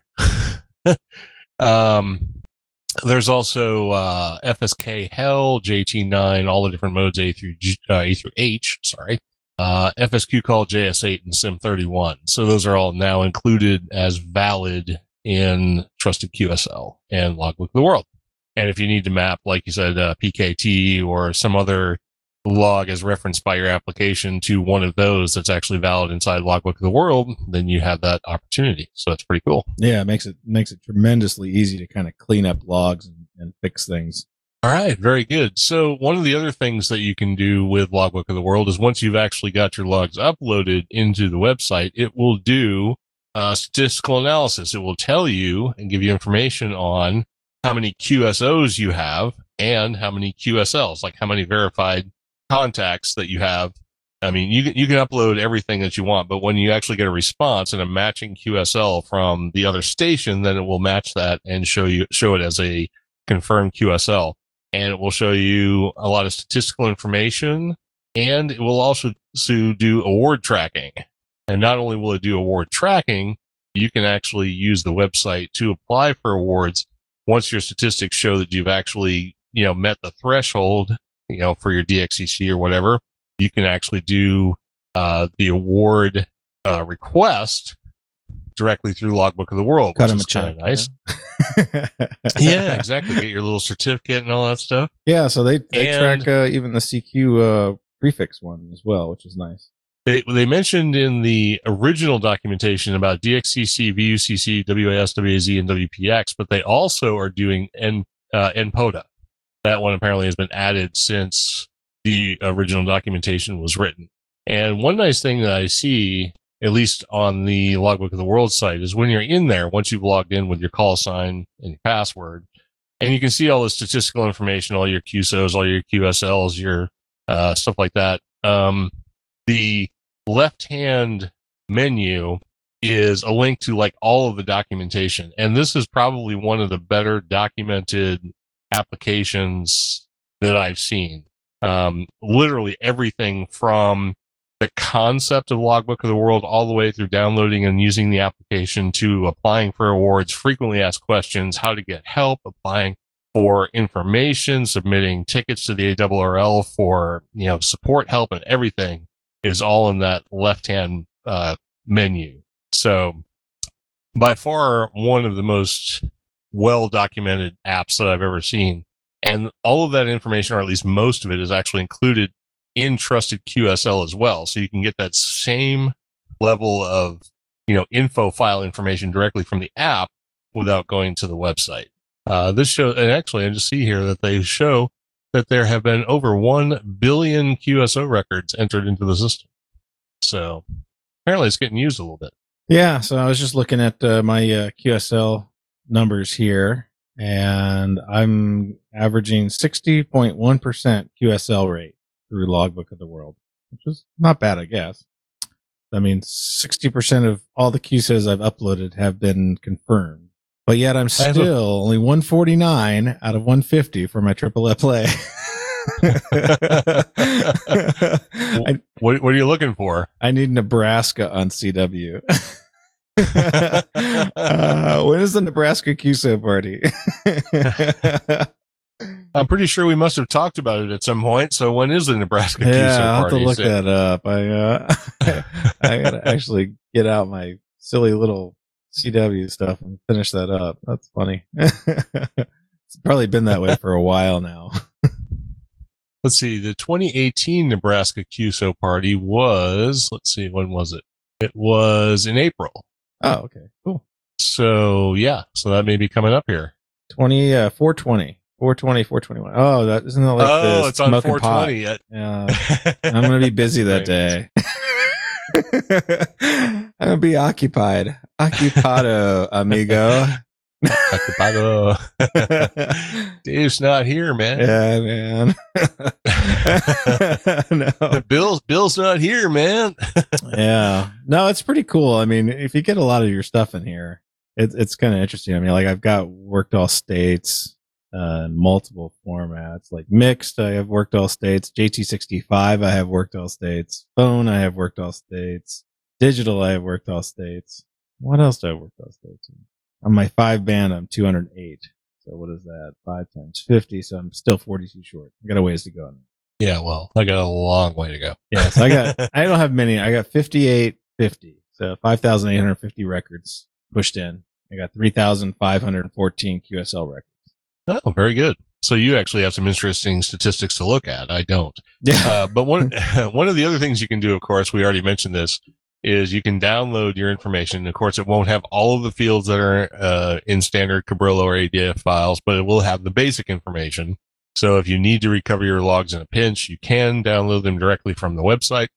um, there's also uh, FSK Hell, JT9, all the different modes A through G, uh, A through H. Sorry, uh, FSQ call JS8 and Sim31. So those are all now included as valid in Trusted QSL and Logbook of the World. And if you need to map, like you said, uh, PKT or some other log is referenced by your application to one of those that's actually valid inside Logbook of the World, then you have that opportunity. So that's pretty cool.
Yeah, it makes it makes it tremendously easy to kind of clean up logs and, and fix things.
All right, very good. So one of the other things that you can do with Logbook of the World is once you've actually got your logs uploaded into the website, it will do uh, statistical analysis. It will tell you and give you information on how many QSOs you have and how many QSLs, like how many verified contacts that you have. I mean, you you can upload everything that you want, but when you actually get a response and a matching QSL from the other station, then it will match that and show you, show it as a confirmed QSL. And it will show you a lot of statistical information and it will also so do award tracking. And not only will it do award tracking, you can actually use the website to apply for awards once your statistics show that you've actually, you know, met the threshold, you know, for your DXCC or whatever, you can actually do uh, the award uh, request directly through Logbook of the World,
Cut
which is
a
kind of nice.
yeah.
Yeah, exactly. Get your little certificate and all that stuff.
Yeah, so they, they
And-
track uh, even the CQ uh, prefix one as well, which is nice.
They, they mentioned in the original documentation about DXCC, VUCC, WAS, WAZ, and WPX, but they also are doing N, uh, NPOTA. That one apparently has been added since the original documentation was written. And one nice thing that I see, at least on the Logbook of the World site, is when you're in there, once you've logged in with your call sign and your password, and you can see all the statistical information, all your QSOs, all your QSLs, your uh, stuff like that. Um, the left hand menu is a link to like all of the documentation. And this is probably one of the better documented applications that I've seen. Um, literally everything from the concept of Logbook of the World all the way through downloading and using the application to applying for awards, frequently asked questions, how to get help, applying for information, submitting tickets to the ARRL for, you know, support help and everything is all in that left hand uh, menu. So by far one of the most well documented apps that I've ever seen. And all of that information, or at least most of it, is actually included in trusted QSL as well. So you can get that same level of, you know, info file information directly from the app without going to the website. Uh, this show, and actually, I just see here that they show that there have been over 1 billion QSO records entered into the system. So apparently it's getting used a little bit.
Yeah, so I was just looking at uh, my uh, QSL numbers here, and I'm averaging 60.1% QSL rate through Logbook of the World, which is not bad, I guess. I mean, 60% of all the QSOs I've uploaded have been confirmed, but yet I'm
I have a-
still only 149 out of 150 for my triple play. I,
What, what are you looking for?
I need Nebraska on CW. uh, when is the Nebraska QSO party?
I'm pretty sure we must have talked about it at some point. So when is the Nebraska
yeah,
QSO
I'll have to look
So-
that up. I uh, I gotta actually get out my silly little CW stuff and finish that up. That's funny. it's probably been that way for a while now.
let's see, the 2018 Nebraska QSO party was, let's see, when was it? It was in April.
Oh, okay, cool.
So yeah, so that may be coming up here.
20, uh, 420, 420, 421. Oh, that isn't that like
oh, it's on
smoking pot?
420 yet.
Yeah. I'm gonna be busy that day. I'm gonna be occupied. Occupado, amigo.
Ocupado. Dave's not here, man.
yeah, man. no.
Bill's Bill's not here, man.
Yeah. No, it's pretty cool. I mean, if you get a lot of your stuff in here, it, it's kind of interesting. I mean, like I've got worked all states, uh, multiple formats, like mixed. I have worked all states. JT65, I have worked all states. Phone, I have worked all states. Digital, I have worked all states. What else do I work all states in? On my five band, I'm 208. So what is that? Five times 50. So I'm still 42 short. I got a ways to go.
Yeah, well, I got a long way to go.
Yeah, so I got I don't have many. I got 5850. So 5850 records pushed in. I got 3514 QSL records.
Oh, very good. So you actually have some interesting statistics to look at. I don't.
Yeah.
Uh, but one one of the other things you can do, of course, we already mentioned this, is you can download your information. Of course, it won't have all of the fields that are uh, in standard Cabrillo or ADIF files, but it will have the basic information. So if you need to recover your logs in a pinch, you can download them directly from the website.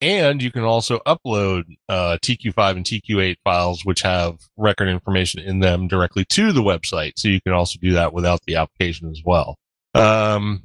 And you can also upload uh, TQ5 and TQ8 files, which have record information in them directly to the website. So you can also do that without the application as well. Um,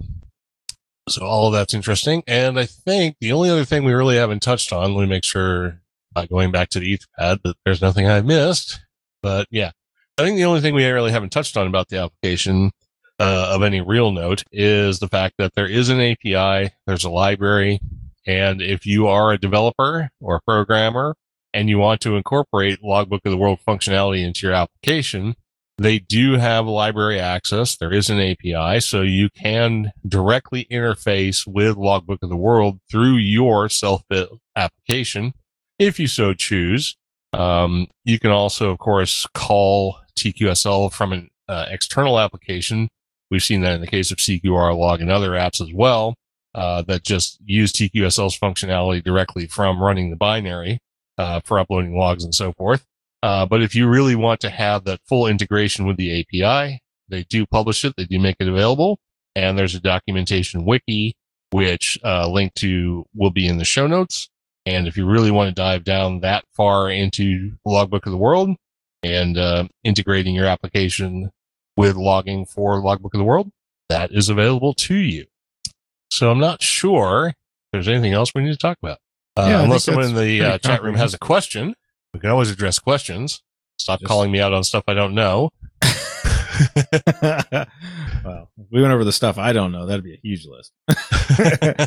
so all of that's interesting. And I think the only other thing we really haven't touched on, let me make sure by going back to the Etherpad that there's nothing I missed. But yeah, I think the only thing we really haven't touched on about the application uh, of any real note is the fact that there is an API, there's a library, and if you are a developer or a programmer and you want to incorporate Logbook of the World functionality into your application, they do have library access. There is an API, so you can directly interface with Logbook of the World through your self-built application, if you so choose. Um, you can also, of course, call TQSL from an uh, external application. We've seen that in the case of CQR log and other apps as well, uh, that just use TQSL's functionality directly from running the binary uh, for uploading logs and so forth. Uh, but if you really want to have that full integration with the API, they do publish it. They do make it available. And there's a documentation wiki, which uh, link to will be in the show notes. And if you really want to dive down that far into the logbook of the world and uh, integrating your application with logging for logbook of the world, that is available to you. So I'm not sure if there's anything else we need to talk about. Uh,
Yeah,
unless someone in the uh, chat room has a question, we can always address questions. Stop
Just-
calling me out on stuff I don't know.
well, we went over the stuff I don't know, that'd be a huge list.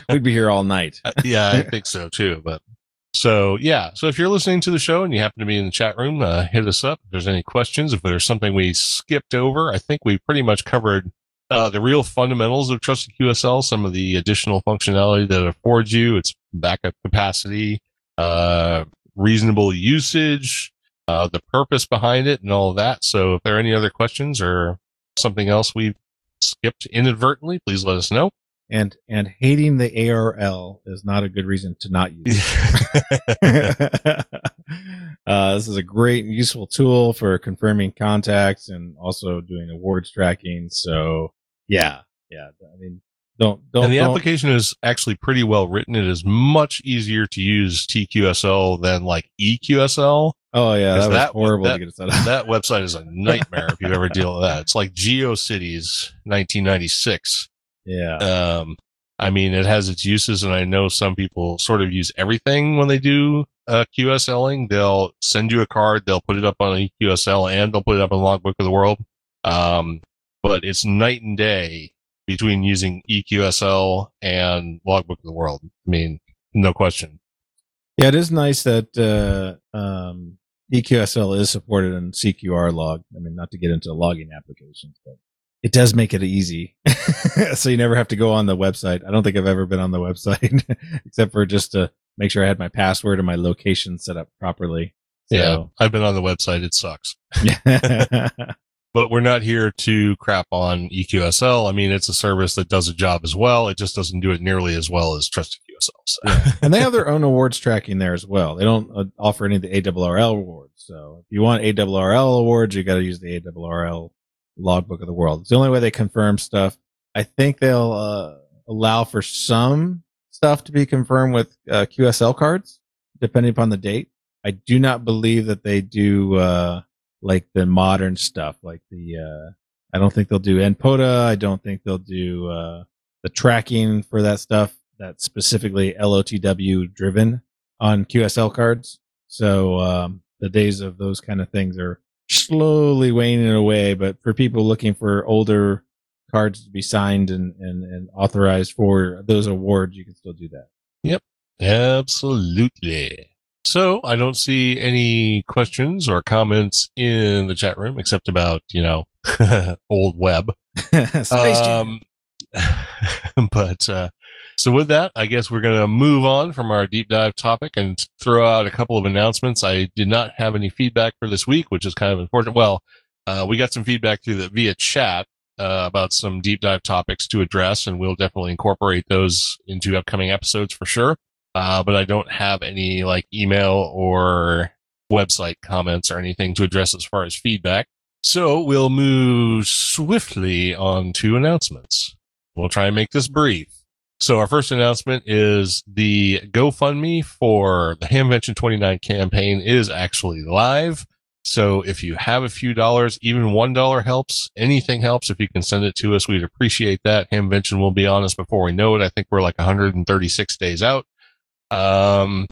We'd be here all night.
Uh, yeah, I think so too. But so yeah, so if you're listening to the show and you happen to be in the chat room, uh, hit us up. If there's any questions, if there's something we skipped over, I think we pretty much covered uh, the real fundamentals of Trusted QSL. Some of the additional functionality that it affords you, its backup capacity, uh, reasonable usage, uh, the purpose behind it, and all of that. So if there are any other questions or something else we've skipped inadvertently, please let us know.
And and hating the ARL is not a good reason to not use it. Uh, this is a great and useful tool for confirming contacts and also doing awards tracking. So yeah, yeah. I mean, don't don't.
and the
don't-
application is actually pretty well written. It is much easier to use TQSL than like EQSL.
Oh yeah, that was
that-
horrible
that-
to get set up.
That website is a nightmare if you ever deal with that. It's like GeoCities 1996.
Yeah.
Um, I mean, it has its uses, and I know some people sort of use everything when they do uh, QSLing. They'll send you a card, they'll put it up on EQSL, and they'll put it up on Logbook of the World. Um, but it's night and day between using EQSL and Logbook of the World. I mean, no question.
Yeah, it is nice that uh, um, EQSL is supported in CQR log. I mean, not to get into logging applications, but it does make it easy. so you never have to go on the website. I don't think I've ever been on the website except for just to make sure I had my password and my location set up properly.
Yeah, I've been on the website. It sucks.
Yeah.
But we're not here to crap on EQSL. I mean, it's a service that does a job as well. It just doesn't do it nearly as well as Trusted QSL. So.
and they have their own awards tracking there as well. They don't uh, offer any of the ARRL awards. So if you want ARRL awards, you got to use the ARRL logbook of the world. It's the only way they confirm stuff. I think they'll uh, allow for some stuff to be confirmed with uh, QSL cards, depending upon the date. I do not believe that they do uh, like the modern stuff, like the. Uh, I don't think they'll do NPOTA. I don't think they'll do uh, the tracking for that stuff that's specifically LOTW driven on QSL cards. So um, the days of those kind of things are slowly waning away. But for people looking for older cards to be signed and, and, and authorized for those awards, you can still do that.
Yep, absolutely. So I don't see any questions or comments in the chat room except about, you know, old web. Um, but, uh, so with that, I guess we're going to move on from our deep dive topic and throw out a couple of announcements. I did not have any feedback for this week, which is kind of important. Well, uh, we got some feedback through the via chat, uh, about some deep dive topics to address, and we'll definitely incorporate those into upcoming episodes for sure. Uh, but I don't have any like email or website comments or anything to address as far as feedback. So we'll move swiftly on to announcements. We'll try and make this brief. So our first announcement is the GoFundMe for the Hamvention 29 campaign is actually live. So if you have a few dollars, even one dollar helps. Anything helps. If you can send it to us, we'd appreciate that. Hamvention will be on us before we know it. I think we're like 136 days out. Um,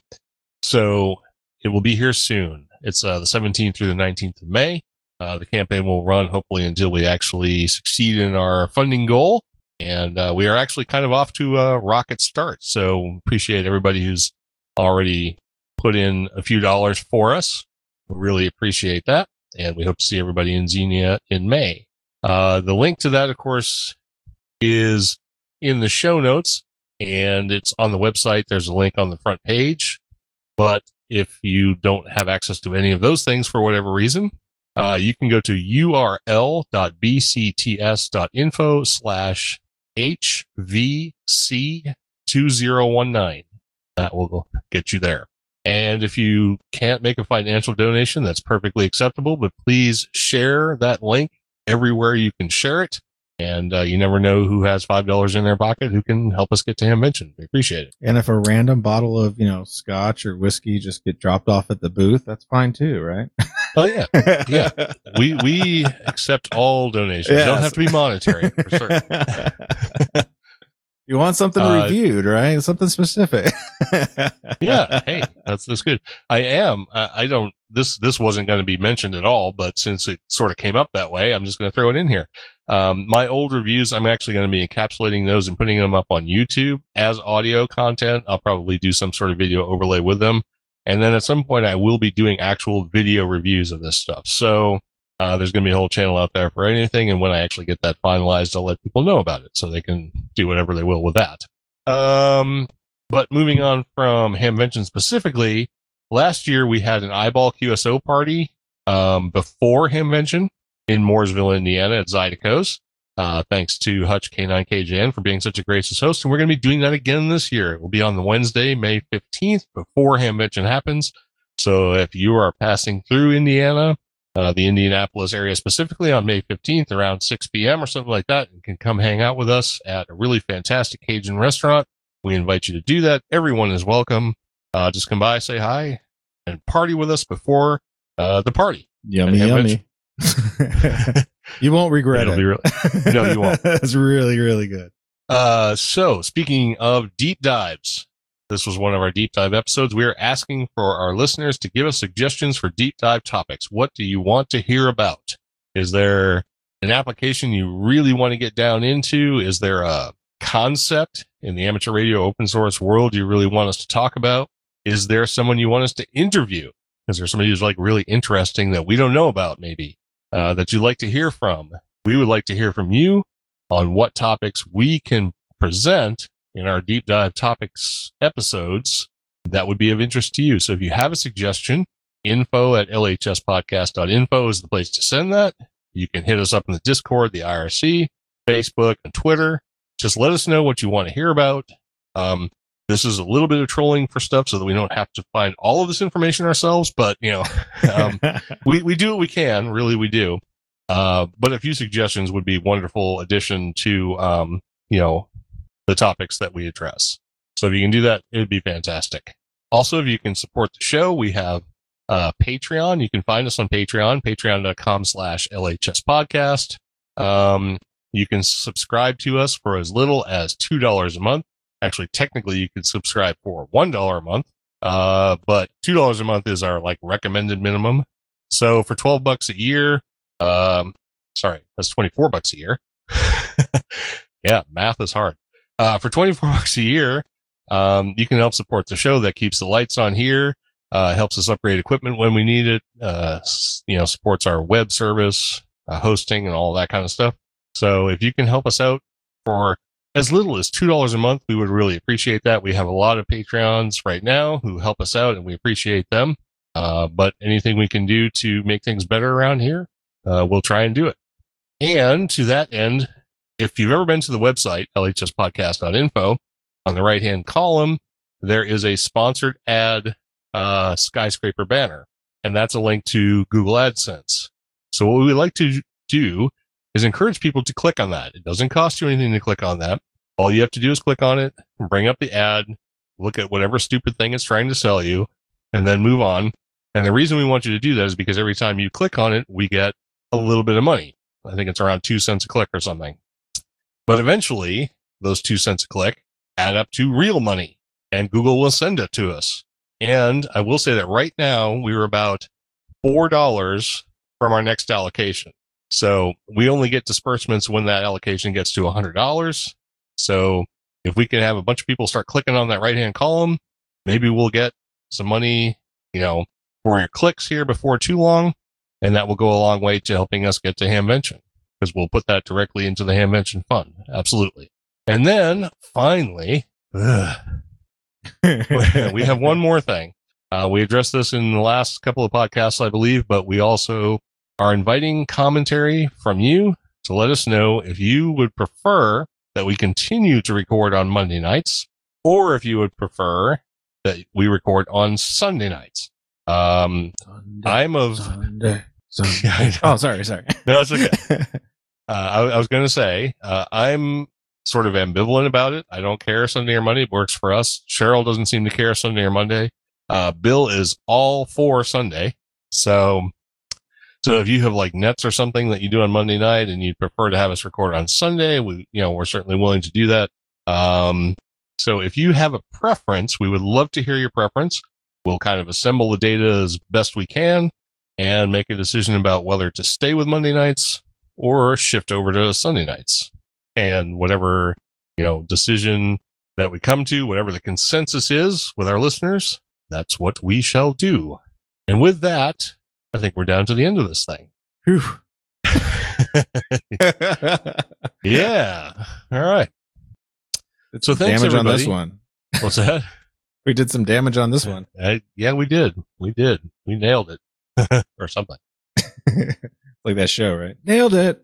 so it will be here soon. It's uh, the 17th through the 19th of May. Uh, the campaign will run hopefully until we actually succeed in our funding goal. And uh, we are actually kind of off to a rocket start. So appreciate everybody who's already put in a few dollars for us. We really appreciate that. And we hope to see everybody in Xenia in May. Uh, the link to that, of course, is in the show notes and it's on the website. There's a link on the front page. But if you don't have access to any of those things for whatever reason, uh, you can go to url.bcts.info slash HVC2019. That will get you there. And if you can't make a financial donation, that's perfectly acceptable, but please share that link everywhere you can share it. And uh, you never know who has $5 in their pocket who can help us get to Hamvention. We appreciate it.
And if a random bottle of, you know, scotch or whiskey just get dropped off at the booth, that's fine too, right?
Oh, yeah. Yeah. We, we accept all donations. They Don't have to be monetary for certain.
you want something
Uh,
reviewed, right? Something specific.
yeah hey that's that's good i am I, I don't this this wasn't going to be mentioned at all but since it sort of came up that way i'm just going to throw it in here um, my old reviews i'm actually going to be encapsulating those and putting them up on youtube as audio content i'll probably do some sort of video overlay with them and then at some point i will be doing actual video reviews of this stuff. So uh, there's going to be a whole channel out there for anything. And when i actually get that finalized i'll let people know about it so they can do whatever they will with that. Um but moving on from Hamvention specifically, last year we had an eyeball QSO party um, before Hamvention in Mooresville, Indiana at Zydeco's. Uh, thanks to Hutch K9KJN for being such a gracious host. And we're going to be doing that again this year. It will be on the Wednesday, May 15th before Hamvention happens. So if you are passing through Indiana, uh, the Indianapolis area specifically on May 15th around 6 p.m. or something like that, and can come hang out with us at a really fantastic Cajun restaurant. We invite you to do that. Everyone is welcome. Uh, just come by, say hi, and party with us before uh, the party.
Yummy, yummy. you won't regret
It'll
it.
be real- No, you won't.
it's really, really good.
Uh, so speaking of deep dives, this was one of our deep dive episodes. We are asking for our listeners to give us suggestions for deep dive topics. What do you want to hear about? Is there an application you really want to get down into? Is there a concept in the amateur radio open source world you really want us to talk about? Is there someone you want us to interview? Is there somebody who's like really interesting that we don't know about maybe, uh, that you'd like to hear from? We would like to hear from you on what topics we can present in our deep dive topics episodes that would be of interest to you. So if you have a suggestion, info at lhspodcast.info is the place to send that. You can hit us up in the Discord, the IRC, Facebook, and Twitter. Just let us know what you want to hear about. Um, this is a little bit of trolling for stuff so that we don't have to find all of this information ourselves, but you know, um, we, we do what we can. Really, we do. Uh, but a few suggestions would be wonderful addition to, um, you know, the topics that we address. So if you can do that, it'd be fantastic. Also, if you can support the show, we have uh, Patreon. You can find us on Patreon, patreon.com slash LHS podcast. Um, you can subscribe to us for as little as $2 a month. Actually, technically, you can subscribe for $1 a month. Uh, but $2 a month is our like recommended minimum. So for 12 bucks a year, um, sorry, that's 24 bucks a year. yeah, math is hard. Uh, for 24 bucks a year, um, you can help support the show that keeps the lights on here, uh, helps us upgrade equipment when we need it, uh, you know, supports our web service, uh, hosting and all that kind of stuff. So if you can help us out for as little as $2 a month, we would really appreciate that. We have a lot of Patreons right now who help us out and we appreciate them. Uh, but anything we can do to make things better around here, uh, we'll try and do it. And to that end, if you've ever been to the website, lhspodcast.info, on the right hand column, there is a sponsored ad uh, skyscraper banner, and that's a link to Google AdSense. So what we would like to do is encourage people to click on that. It doesn't cost you anything to click on that. All you have to do is click on it, bring up the ad, look at whatever stupid thing it's trying to sell you, and then move on. And the reason we want you to do that is because every time you click on it, we get a little bit of money. I think it's around two cents a click or something. But eventually, those two cents a click add up to real money and Google will send it to us. And I will say that right now we were about $4 from our next allocation. So we only get disbursements when that allocation gets to $100. So if we can have a bunch of people start clicking on that right hand column, maybe we'll get some money, you know, for your clicks here before too long. And that will go a long way to helping us get to Hamvention because we'll put that directly into the Hamvention fund. Absolutely. And then finally, we have one more thing. Uh, we addressed this in the last couple of podcasts, I believe, but we also are inviting commentary from you to let us know if you would prefer that we continue to record on Monday nights or if you would prefer that we record on Sunday nights. Um, I'm of,
Sunday,
Yeah,
Oh, sorry, sorry.
no, it's okay. Uh, I, I was going to say, uh, I'm sort of ambivalent about it. I don't care Sunday or Monday. It works for us. Cheryl doesn't seem to care Sunday or Monday. Uh, Bill is all for Sunday. So, so if you have like nets or something that you do on Monday night and you'd prefer to have us record on Sunday, we, you know, we're certainly willing to do that. Um, so if you have a preference, we would love to hear your preference. We'll kind of assemble the data as best we can and make a decision about whether to stay with Monday nights or shift over to Sunday nights. And whatever, you know, decision that we come to, whatever the consensus is with our listeners, that's what we shall do. And with that, I think we're down to the end of this thing.
Whew.
Yeah. All right.
Did
So thanks,
damage on this one.
What's that?
We did some damage on this one.
I, yeah, we did. We did. We nailed it or something.
like that show, right? Nailed it.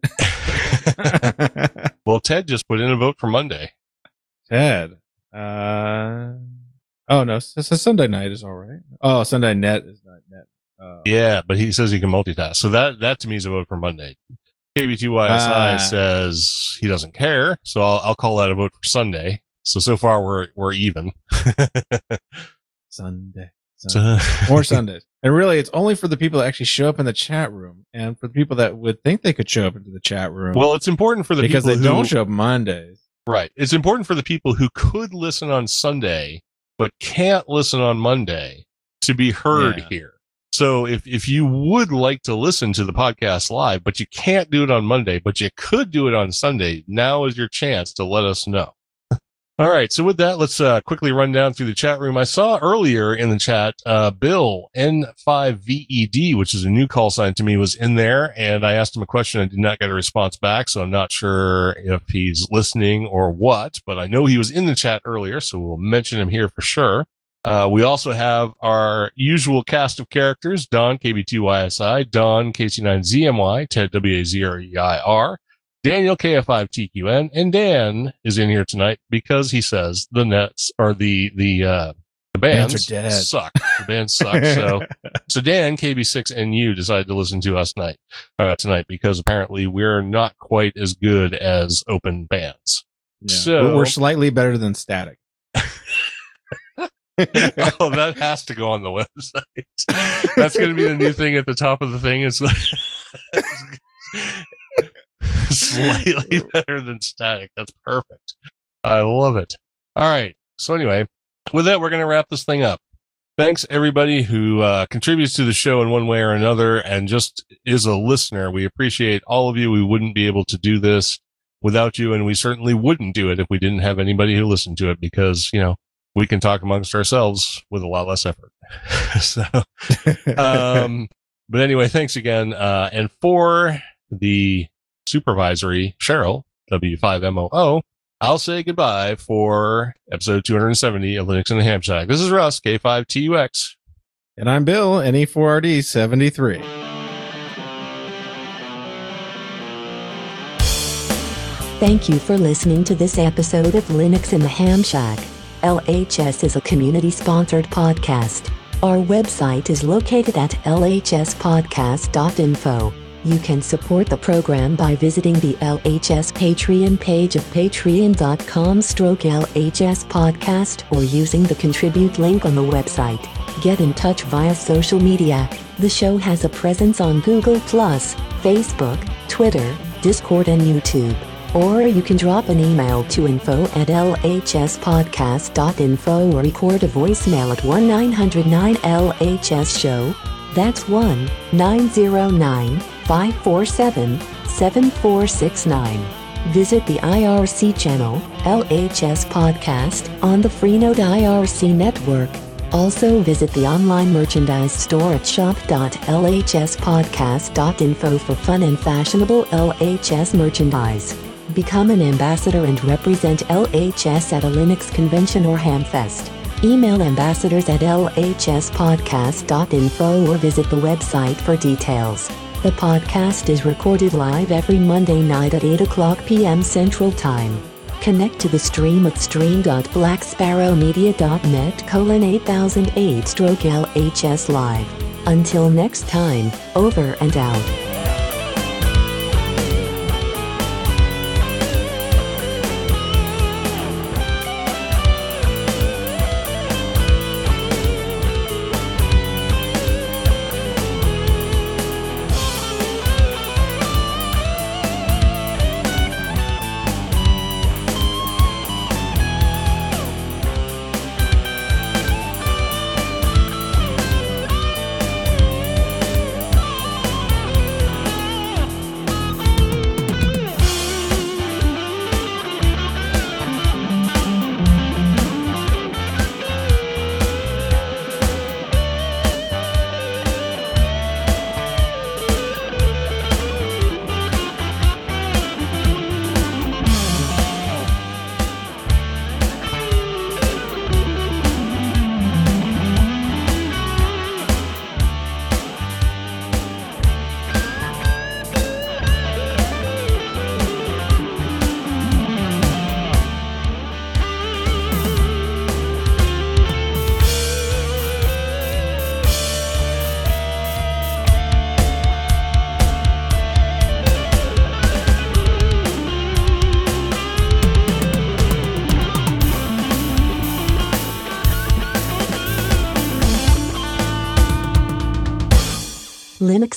well, Ted just put in a vote for Monday.
Ted. Uh, Oh no, so, so Sunday night is all right. Oh, Sunday net is not net. Uh,
Yeah, but he says he can multitask. So that that to me is a vote for Monday. KB2YSI
Ah.
says he doesn't care, so I'll, I'll call that a vote for Sunday. So so far we're we're even.
Sunday, Sunday. More Sundays, and really, it's only for the people that actually show up in the chat room, and for the people that would think they could show up into the chat room.
well, it's important for the
because
people
they
who,
don't show up Mondays.
Right. It's important for the people who could listen on Sunday but can't listen on Monday to be heard
Yeah.
here. So if, if you would like to listen to the podcast live, but you can't do it on Monday, but you could do it on Sunday, now is your chance to let us know. All right. So with that, let's uh, quickly run down through the chat room. I saw earlier in the chat, uh, Bill N5VED, E which is a new call sign to me, was in there and I asked him a question. I did not get a response back. So I'm not sure if he's listening or what, but I know he was in the chat earlier. So we'll mention him here for sure. Uh, we also have our usual cast of characters, Don KB2YSI, Don KC9ZMY, Ted WAZREIR, Daniel KF5TQN, and Dan is in here tonight because he says the Nets are the, the, uh, the
Bands
bands, suck. The bands suck. So, so Dan, KB6NU decided to listen to us tonight, uh, tonight because apparently we're not quite as good as open bands.
Yeah.
So-
we're slightly better than static.
oh, that has to go on the website. That's going to be the new thing at the top of the thing. It's like slightly better than static. That's perfect. I love it. All right. So anyway, with that, we're going to wrap this thing up. Thanks everybody who uh, contributes to the show in one way or another and just is a listener. We appreciate all of you. We wouldn't be able to do this without you, and we certainly wouldn't do it if we didn't have anybody who listened to it because, you know, we can talk amongst ourselves with a lot less effort. so, um, but anyway, thanks again. Uh, and for the supervisory Cheryl W5MOO, I'll say goodbye for episode 270 of Linux and the Ham Shack. This is Russ K5TUX.
and I'm Bill, E NE4RD73.
Thank you for listening to this episode of Linux in the Ham Shack. LHS is a community sponsored podcast. Our website is located at lhspodcast.info. You can support the program by visiting the LHS Patreon page of patreon.com stroke LHS podcast or using the contribute link on the website. Get in touch via social media. The show has a presence on Google Facebook, Twitter, Discord, and YouTube. Or you can drop an email to info at lhspodcast.info or record a voicemail at 1 909 LHS Show. That's 1 909 547 7469. Visit the IRC channel, LHS Podcast, on the Freenode IRC network. Also visit the online merchandise store at shop.lhspodcast.info for fun and fashionable LHS merchandise. Become an ambassador and represent LHS at a Linux convention or Hamfest. Email ambassadors at lhspodcast.info or visit the website for details. The podcast is recorded live every Monday night at 8 o'clock p.m. Central Time. Connect to the stream at stream.blacksparrowmedia.net colon 8008 stroke LHS live. Until next time, over and out.